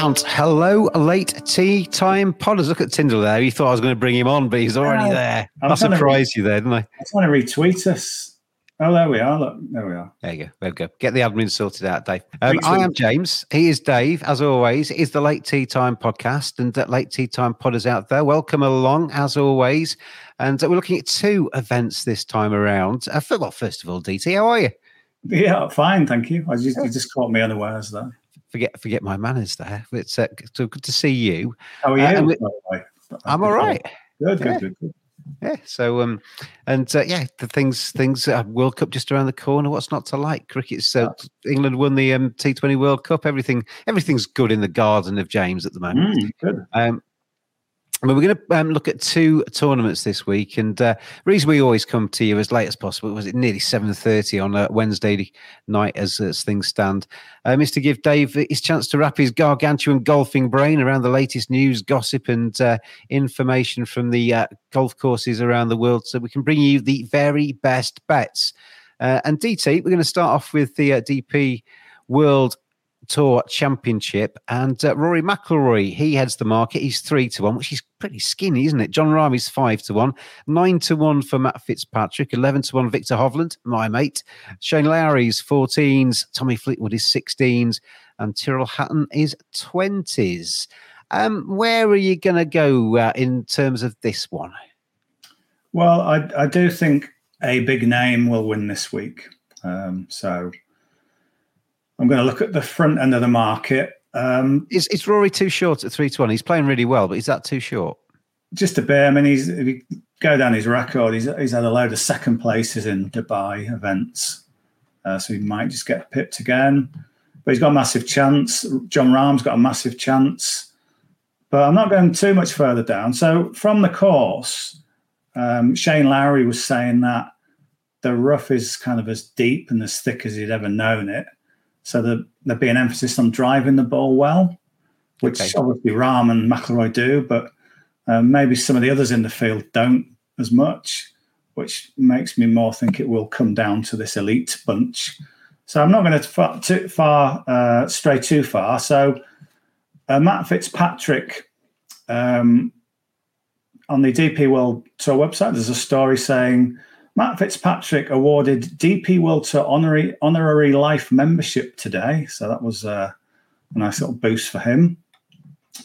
And hello, late tee time podders. Look at Tindall there. You thought I was going to bring him on, but he's already Yeah. there. I'm I surprised you there, didn't I? I was trying to retweet us. Oh, there we are. Look, there we are. There you go. There we go. Get the admin sorted out, Dave. Um, I am James. He is Dave, as always. It is the Late Tee Time podcast and uh, Late Tee Time podders out there. Welcome along, as always. And uh, we're looking at two events this time around. Uh, well, first of all, DT, how are you? Yeah, fine. Thank you. I just, you just caught me unawares there. Forget forget my manners there. It's uh, so good to see you. How are Uh, you? and we- by the? I'm all right. Good, good, Yeah. good, good. Yeah. So um, and uh, yeah, the things things uh, World Cup just around the corner. What's not to like? Cricket's uh, England won the um, T20 World Cup. Everything everything's good in the garden of James at the moment. Mm, good. Um, Mean, we're going to um, look at two tournaments this week, and uh, the reason we always come to you as late as possible was it nearly seven thirty on a Wednesday night, as, as things stand, um, is to give Dave his chance to wrap his gargantuan golfing brain around the latest news, gossip, and uh, information from the uh, golf courses around the world, so we can bring you the very best bets. Uh, and DT, we're going to start off with the uh, DP World Tour Championship. And uh, Rory McIlroy, he heads the market. He's three to one, which is pretty skinny, isn't it? Jon Rahm's five to one, nine to one for Matt Fitzpatrick, eleven to one Viktor Hovland, my mate. Shane Lowry's 14s, Tommy Fleetwood is 16s, and Tyrrell Hatton is 20s. Um, where are you going to go uh, in terms of this one? Well, I, I do think a big name will win this week. Um, so I'm going to look at the front end of the market. Um, Is, is Rory too short at 3 to 1? He's playing really well, but is that too short? just a bit. I mean, he's if you go down his record, he's he's had a load of second places in Dubai events, uh, so he might just get pipped again. But he's got a massive chance. Jon Rahm's got a massive chance. But I'm not going too much further down. So from the course, um, Shane Lowry was saying that the rough is kind of as deep and as thick as he'd ever known it. So the, there'd be an emphasis on driving the ball well, which Okay. obviously Rahm and McIlroy do, but um, maybe some of the others in the field don't as much, which makes me more think it will come down to this elite bunch. So I'm not going to far, too far uh, stray too far. So uh, Matt Fitzpatrick um, on the DP World Tour website, there's a story saying Matt Fitzpatrick awarded DP World Tour honorary honorary life membership today. So that was uh, a nice little boost for him.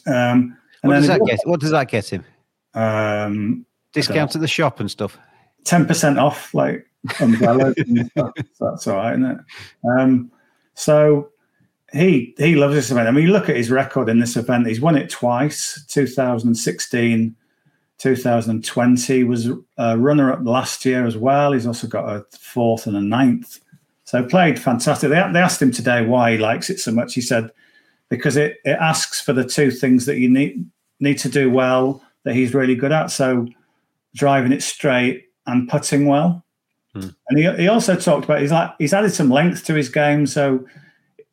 Um, and What does then that get? What does that get him? um, Discount at the shop and stuff. ten percent off, like umbrellas. and stuff. So that's all right, isn't it? Um, so he he loves this event. I mean, look at his record in this event. He's won it twice: 2016, 2020. Was a runner up last year as well. He's also got a fourth and a ninth. So played fantastic. They, they asked him today why he likes it so much. He said because it, it asks for the two things that you need need to do well that he's really good at. So driving it straight and putting well. Hmm. And he, he also talked about he's like he's added some length to his game. So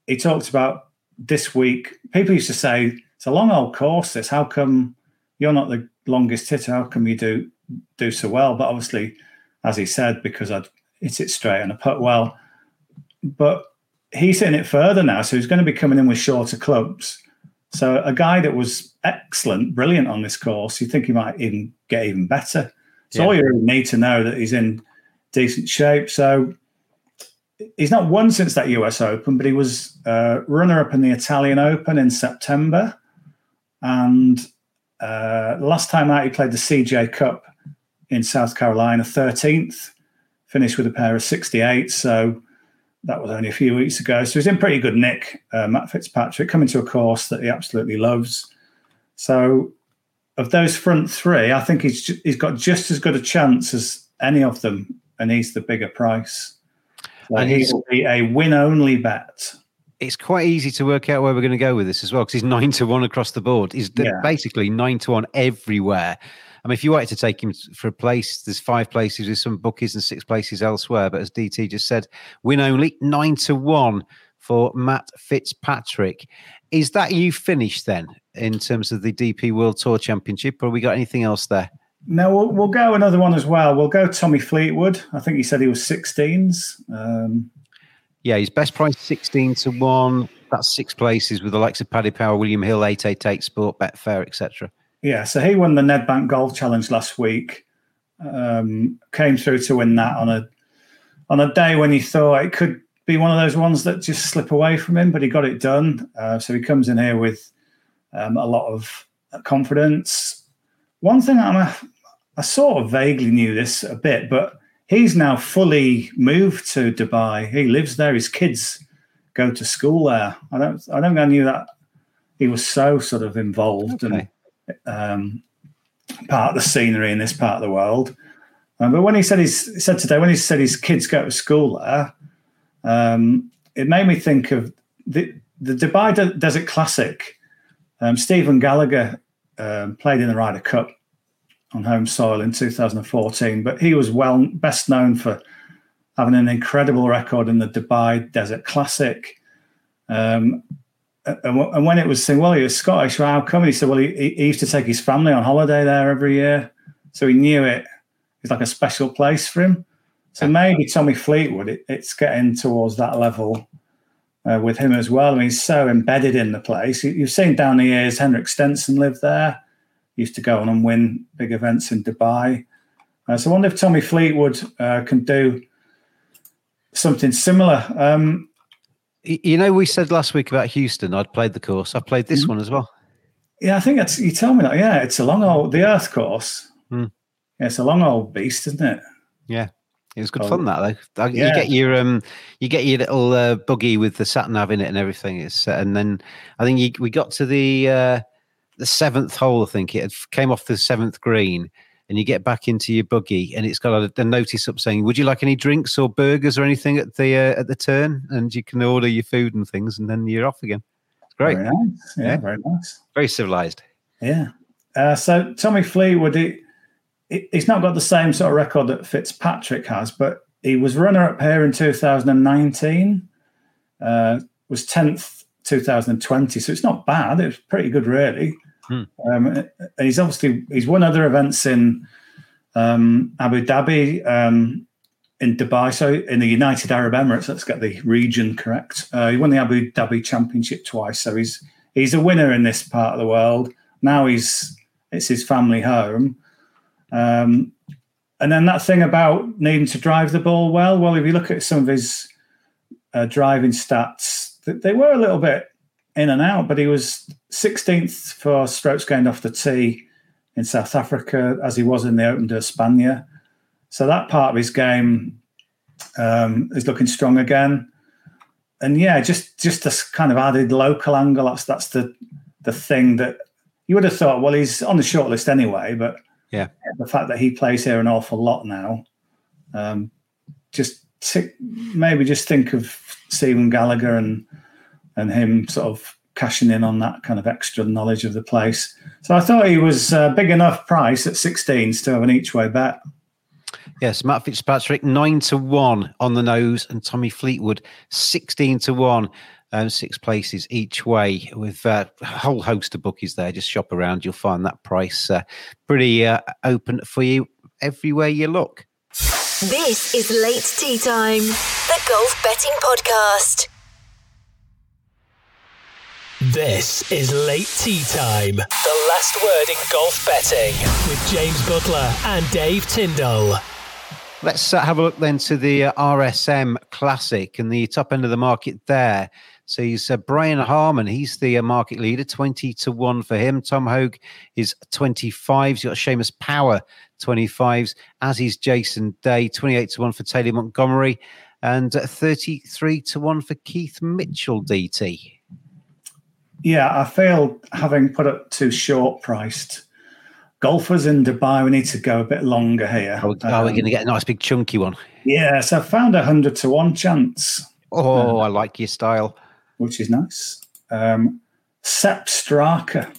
he talked about this week. People used to say it's a long old course. This how come you're not the longest hitter? How can we do do so well? But obviously, as he said, because I'd hit it straight and I put well. But he's hitting it further now, so he's going to be coming in with shorter clubs. So a guy that was excellent, brilliant on this course, you think he might even get even better. So Yeah. all you really need to know that he's in decent shape. So he's not won since that US Open, but he was uh, runner up in the Italian Open in September, and Uh, last time out, he played the CJ Cup in South Carolina, 13th, finished with a pair of 68. So that was only a few weeks ago. So he's in pretty good nick, uh, Matt Fitzpatrick, coming to a course that he absolutely loves. So of those front three, I think he's he's got just as good a chance as any of them, and he's the bigger price. So and he will be a win only bet. It's quite easy to work out where we're going to go with this as well because he's nine to one across the board. He's yeah. basically nine to one everywhere. I mean, if you wanted to take him for a place, there's five places with some bookies and six places elsewhere. But as DT just said, win only nine to one for Matt Fitzpatrick. Is that you finished then in terms of the DP World Tour Championship, or we got anything else there? No, we'll, we'll go another one as well. We'll go Tommy Fleetwood. I think he said he was 16s. Um, yeah, his best price 16 to 1. That's six places with the likes of Paddy Power, William Hill, 888 Sport, Betfair, etc. Yeah, so he won the Nedbank Golf Challenge last week. Um, came through to win that on a on a day when he thought it could be one of those ones that just slip away from him, but he got it done. Uh, so he comes in here with um, a lot of confidence. One thing I'm a, I sort of vaguely knew this a bit, but he's now fully moved to Dubai. He lives there. His kids go to school there. I don't I don't think I knew that he was so sort of involved okay. and um, part of the scenery in this part of the world. Um, but when he said he's he said today, when he said his kids go to school there, um, it made me think of the the Dubai De- Desert Classic. Um, Stephen Gallacher um, played in the Ryder Cup on home soil in 2014, but he was well best known for having an incredible record in the Dubai Desert Classic. Um, and, when it was saying, well, he was Scottish, well, how come? He said, well, he, he used to take his family on holiday there every year. So he knew it. It's like a special place for him. So maybe Tommy Fleetwood, it, it's getting towards that level uh, with him as well. I mean, he's so embedded in the place. You, have seen down the years, Henrik Stenson lived there, used to go on and win big events in Dubai. Uh, so I wonder if Tommy Fleetwood uh, can do something similar. Um, you know, we said last week about Houston. I'd played the course. I've played this mm-hmm. one as well. Yeah, I think that's you told me that. Yeah, it's a long old the Earth course. Mm. Yeah, it's a long old beast, isn't it? Yeah, it was good oh, fun that though. Yeah. You get your um, you get your little uh, buggy with the sat nav in it and everything. It's uh, and then I think you, we got to the uh, the seventh hole. I think it came off the seventh green, and you get back into your buggy and it's got a, a, notice up saying, "Would you like any drinks or burgers or anything at the uh, at the turn?" And you can order your food and things, and then you're off again. It's great. Very nice. Yeah, yeah. very nice. Very civilized. Yeah. Uh, so Tommy Fleetwood, he, he's not got the same sort of record that Fitzpatrick has, but he was runner up here in 2019. Uh, was 10th 2020, so it's not bad. It was pretty good, really. Hmm. Um, he's obviously he's won other events in um, Abu Dhabi, um, in Dubai, so in the United Arab Emirates. Let's get the region correct. Uh, he won the Abu Dhabi Championship twice, so he's he's a winner in this part of the world. Now he's it's his family home. Um, and then that thing about needing to drive the ball well. Well, if you look at some of his uh, driving stats, they were a little bit in and out, but he was 16th for strokes gained off the tee in South Africa, as he was in the Open de España. So that part of his game um, is looking strong again. And yeah, just just this kind of added local angle. That's that's the the thing that you would have thought. Well, he's on the shortlist anyway, but yeah, the fact that he plays here an awful lot now, um, just t- maybe just think of Stephen Gallacher and and him sort of cashing in on that kind of extra knowledge of the place. So I thought he was a big enough price at 16s to have an each way bet. Yes, Matt Fitzpatrick nine to one on the nose, and Tommy Fleetwood sixteen to one, um, six places each way with uh, a whole host of bookies there. Just shop around, you'll find that price uh, pretty uh, open for you everywhere you look. This is late tee time, the golf betting podcast. This is Late Tee Time, the last word in golf betting with James Buttler and Dave Tindall. Let's uh, have a look then to the uh, RSM Classic and the top end of the market there. So he's uh, Brian Harman. He's the uh, market leader, 20 to 1 for him. Tom Hoge is 25. He's got Seamus Power, 25s, as is Jason Day, 28 to 1 for Taylor Montgomery, and uh, 33 to 1 for Keith Mitchell, DT. Yeah, I feel having put it too short priced. Golfers in Dubai, we need to go a bit longer here. Are we, are we Um, going to get a nice big chunky one? Yeah, so I found a 100 to 1 chance. Oh, I like your style. which is nice. Um, Sepp Straka.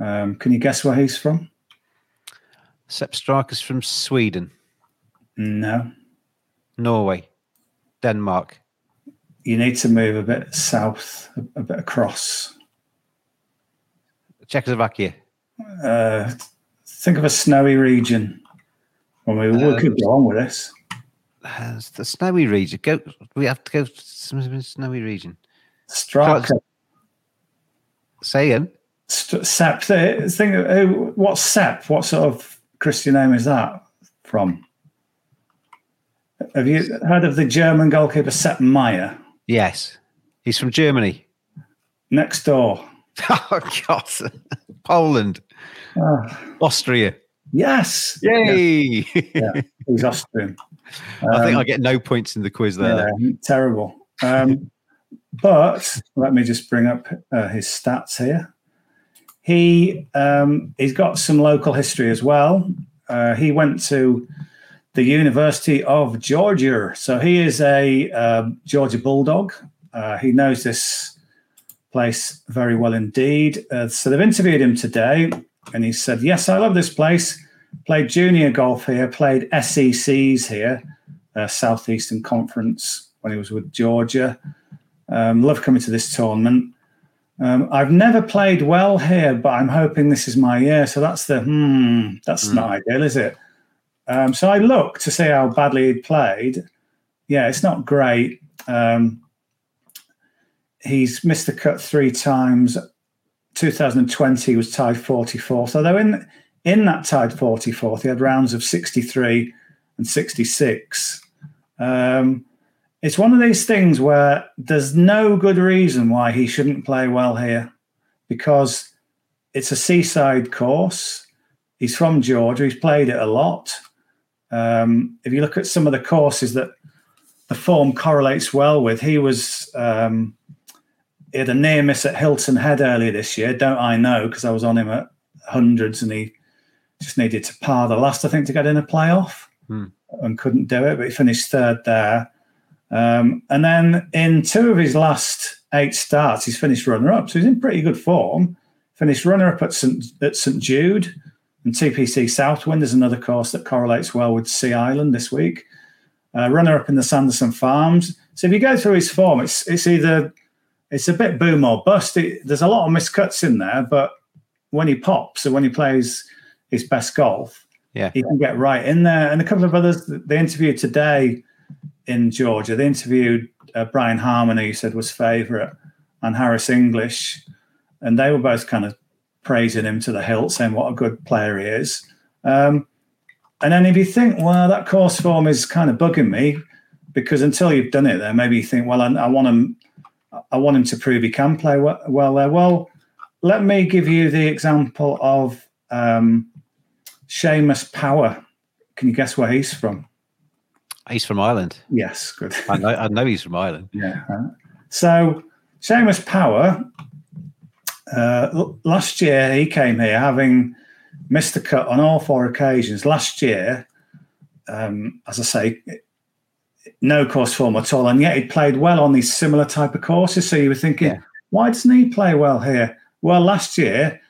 Um, can you guess where he's from? Sepp Straka's from Sweden, No. Norway, Denmark. You need to move a bit south, a, a bit across. Czechoslovakia. Uh, think of a snowy region. Well, we, we could go on with this. Uh, the snowy region. Go. We have to go to some snowy region. Straka. Say again. St- Sepp. th- Think of, who- what's Sepp? What sort of Christian name is that from? Have you heard of the German goalkeeper Sepp Maier? Yes, he's from Germany. Next door. Oh God, Poland, Ah, Austria. yes. Yay! Yeah, he's Austrian. I think Um, I get no points in the quiz there. Yeah, terrible. Um, but let me just bring up uh, his stats here. He um, he's got some local history as well. Uh, he went to the University of Georgia, so he is a uh, Georgia Bulldog. Uh, he knows this place very well indeed. Uh, so they've interviewed him today, and he said, "Yes, I love this place. Played junior golf here. Played SECs here." uh, Southeastern Conference when he was with Georgia. Um, love coming to this tournament. Um, I've never played well here, but I'm hoping this is my year. So that's the hmm. That's not ideal, is it? Um, so I looked to see how badly he'd played. Yeah, it's not great. Um, he's missed the cut three times. 2020 was tied 44th. Although in in that tied 44th, he had rounds of 63 and 66. Um, it's one of these things where there's no good reason why he shouldn't play well here because it's a seaside course. He's from Georgia. He's played it a lot. Um, if you look at some of the courses that the form correlates well with, he was um, he had a near miss at Hilton Head earlier this year. Don't I know? Because I was on him at hundreds and he just needed to par the last, I think, to get in a playoff and couldn't do it, but he finished third there. Um, and then in two of his last eight starts, he's finished runner up. So he's in pretty good form. Finished runner up at St. at St. Jude and TPC Southwind is another course that correlates well with Sea Island this week. Uh, runner up in the Sanderson Farms. So if you go through his form, it's it's either it's a bit boom or bust. It, there's a lot of miscuts in there, but when he pops and when he plays his best golf, Yeah. he can get right in there. And a couple of others they interviewed today in Georgia. They interviewed uh, Brian Harman, who you said was favourite, and Harris English, and they were both kind of praising him to the hilt, saying what a good player he is. Um, and then if you think, well, that course form is kind of bugging me, because until you've done it there, maybe you think, well, I, I want him, I want him to prove he can play well, well there. Well, let me give you the example of um, Seamus Power. Can you guess where he's from? He's from Ireland. Yes, good. I know, I know he's from Ireland. Yeah. So Seamus Power, uh, last year he came here having missed the cut on all four occasions. Last year, um, as I say, no course form at all, and yet he played well on these similar type of courses. So you were thinking, Yeah. why doesn't he play well here? Well, last year,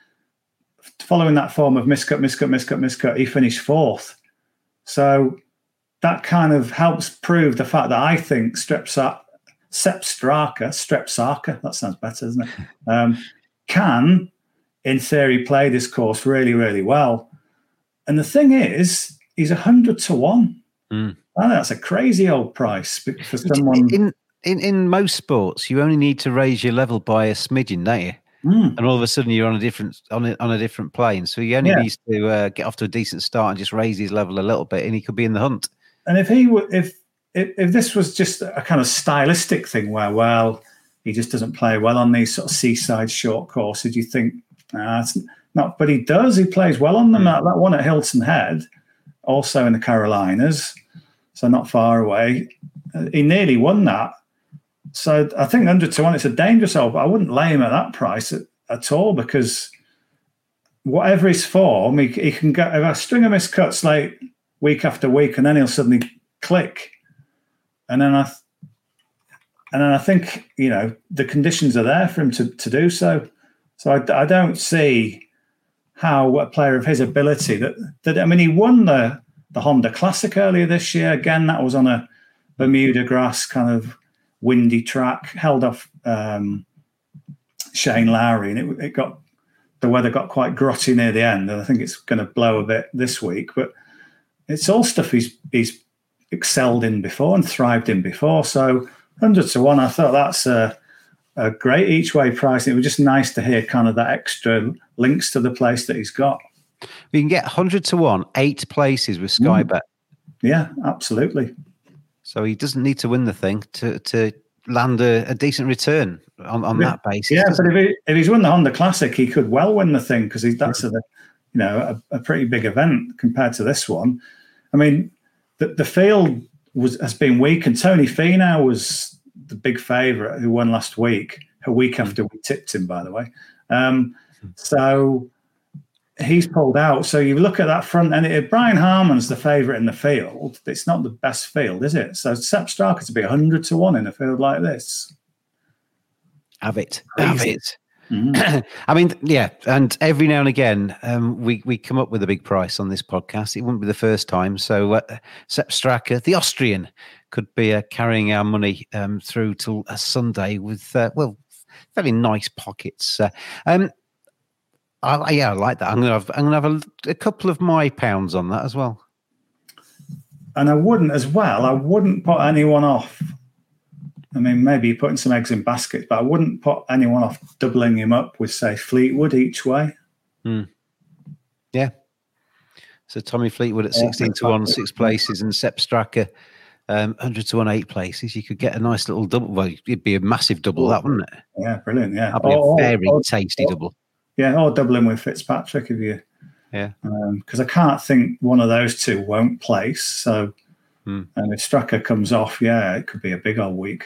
following that form of miscut, miscut, miscut, miscut, he finished fourth. So that kind of helps prove the fact that I think Strepsa, Sepstraka, Strepsaka, that sounds better, doesn't it? Um, can, in theory, play this course really, really well. And the thing is, he's a hundred to one. Mm. I that's a crazy old price for someone. In, in in most sports, you only need to raise your level by a smidgen, don't you? Mm, And all of a sudden, you're on a different on a, on a different plane. So he only Yeah. needs to uh, get off to a decent start and just raise his level a little bit, and he could be in the hunt. and if he were, if, if if this was just a kind of stylistic thing where, well, he just doesn't play well on these sort of seaside short courses. You think, it's not, but he does. He plays well on them. That, that one at Hilton Head, also in the Carolinas, so not far away. Uh, he nearly won that. So I think 100 to 1, it's a dangerous old, but I wouldn't lay him at that price at, at all because whatever his form, he, he can get, if I string of miscuts like week after week and then he'll suddenly click. And then I, and I think, you know, the conditions are there for him to, to do so. So I, I don't see how a player of his ability that, that, I mean, he won the, the Honda Classic earlier this year. Again, that was on a Bermuda grass kind of windy track, held off um, Shane Lowry, and it, it got the weather got quite grotty near the end, and I think it's going to blow a bit this week. But it's all stuff he's he's excelled in before and thrived in before. So hundred to one, I thought that's a, a great each way price. It was just nice to hear kind of that extra links to the place that he's got. We can get hundred to one, eight places with Sky mm. Bet. Yeah, absolutely. So he doesn't need to win the thing to to land a, a decent return on, on Yeah. that basis. Yeah, but if, he, if he's won the Honda Classic, he could well win the thing because that's a you know a, a pretty big event compared to this one. I mean, the, the field was has been weak, and Tony Finau was the big favourite who won last week. A week after we tipped him, by the way. Um, so he's pulled out. So you look at that front, and if Brian Harman's the favourite in the field, it's not the best field, is it? So Sepp Straka to be hundred to one in a field like this. Have it. Have it. Mhm. I mean, yeah, and every now and again, um, we we come up with a big price on this podcast. It wouldn't be the first time. So, uh, Sepp Straka, the Austrian, could be uh, carrying our money um, through till a Sunday with uh, well, very nice pockets. Uh, um, I, yeah, I like that. I'm gonna have I'm gonna have a, a couple of my pounds on that as well. and I wouldn't as well. I wouldn't put anyone off. I mean, maybe you're putting some eggs in baskets, but I wouldn't put anyone off doubling him up with, say, Fleetwood each way. Yeah. So Tommy Fleetwood at Yeah, 16 to 1, six places, and Sepp Straka um, 100 to 1, eight places. You could get a nice little double. Well, it'd be a massive double, that wouldn't it? Yeah, brilliant. Yeah, That'd be Or- a very or- tasty or- double. Yeah, or doubling with Fitzpatrick if you. Yeah. Because I can't think one of those two won't place. So, Hmm. and if Straka comes off, yeah, it could be a big old week.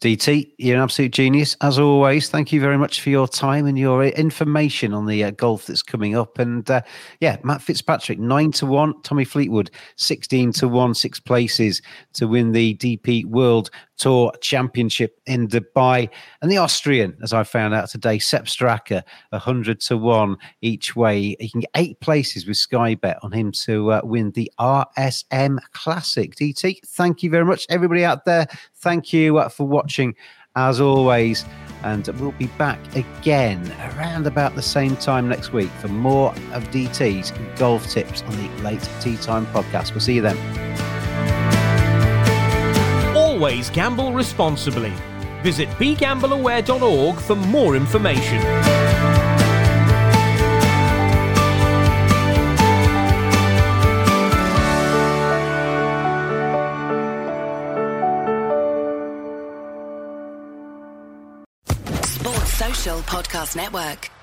DT, you're an absolute genius. As always, thank you very much for your time and your information on the uh, golf that's coming up. And uh, yeah, Matt Fitzpatrick, 9 to 1. Tommy Fleetwood, 16 to 1, six places to win the DP World Tour Championship in Dubai. And the Austrian, as I found out today, Sepp Straka, 100 to 1 each way. He can get eight places with Sky Bet on him to uh, win the RSM Classic. DT, thank you very much. Everybody out there, thank you uh, for watching as always. And we'll be back again around about the same time next week for more of DT's golf tips on the Late Tee Time podcast. We'll see you then. Always gamble responsibly. Visit begambleaware.org for more information. Podcast Network.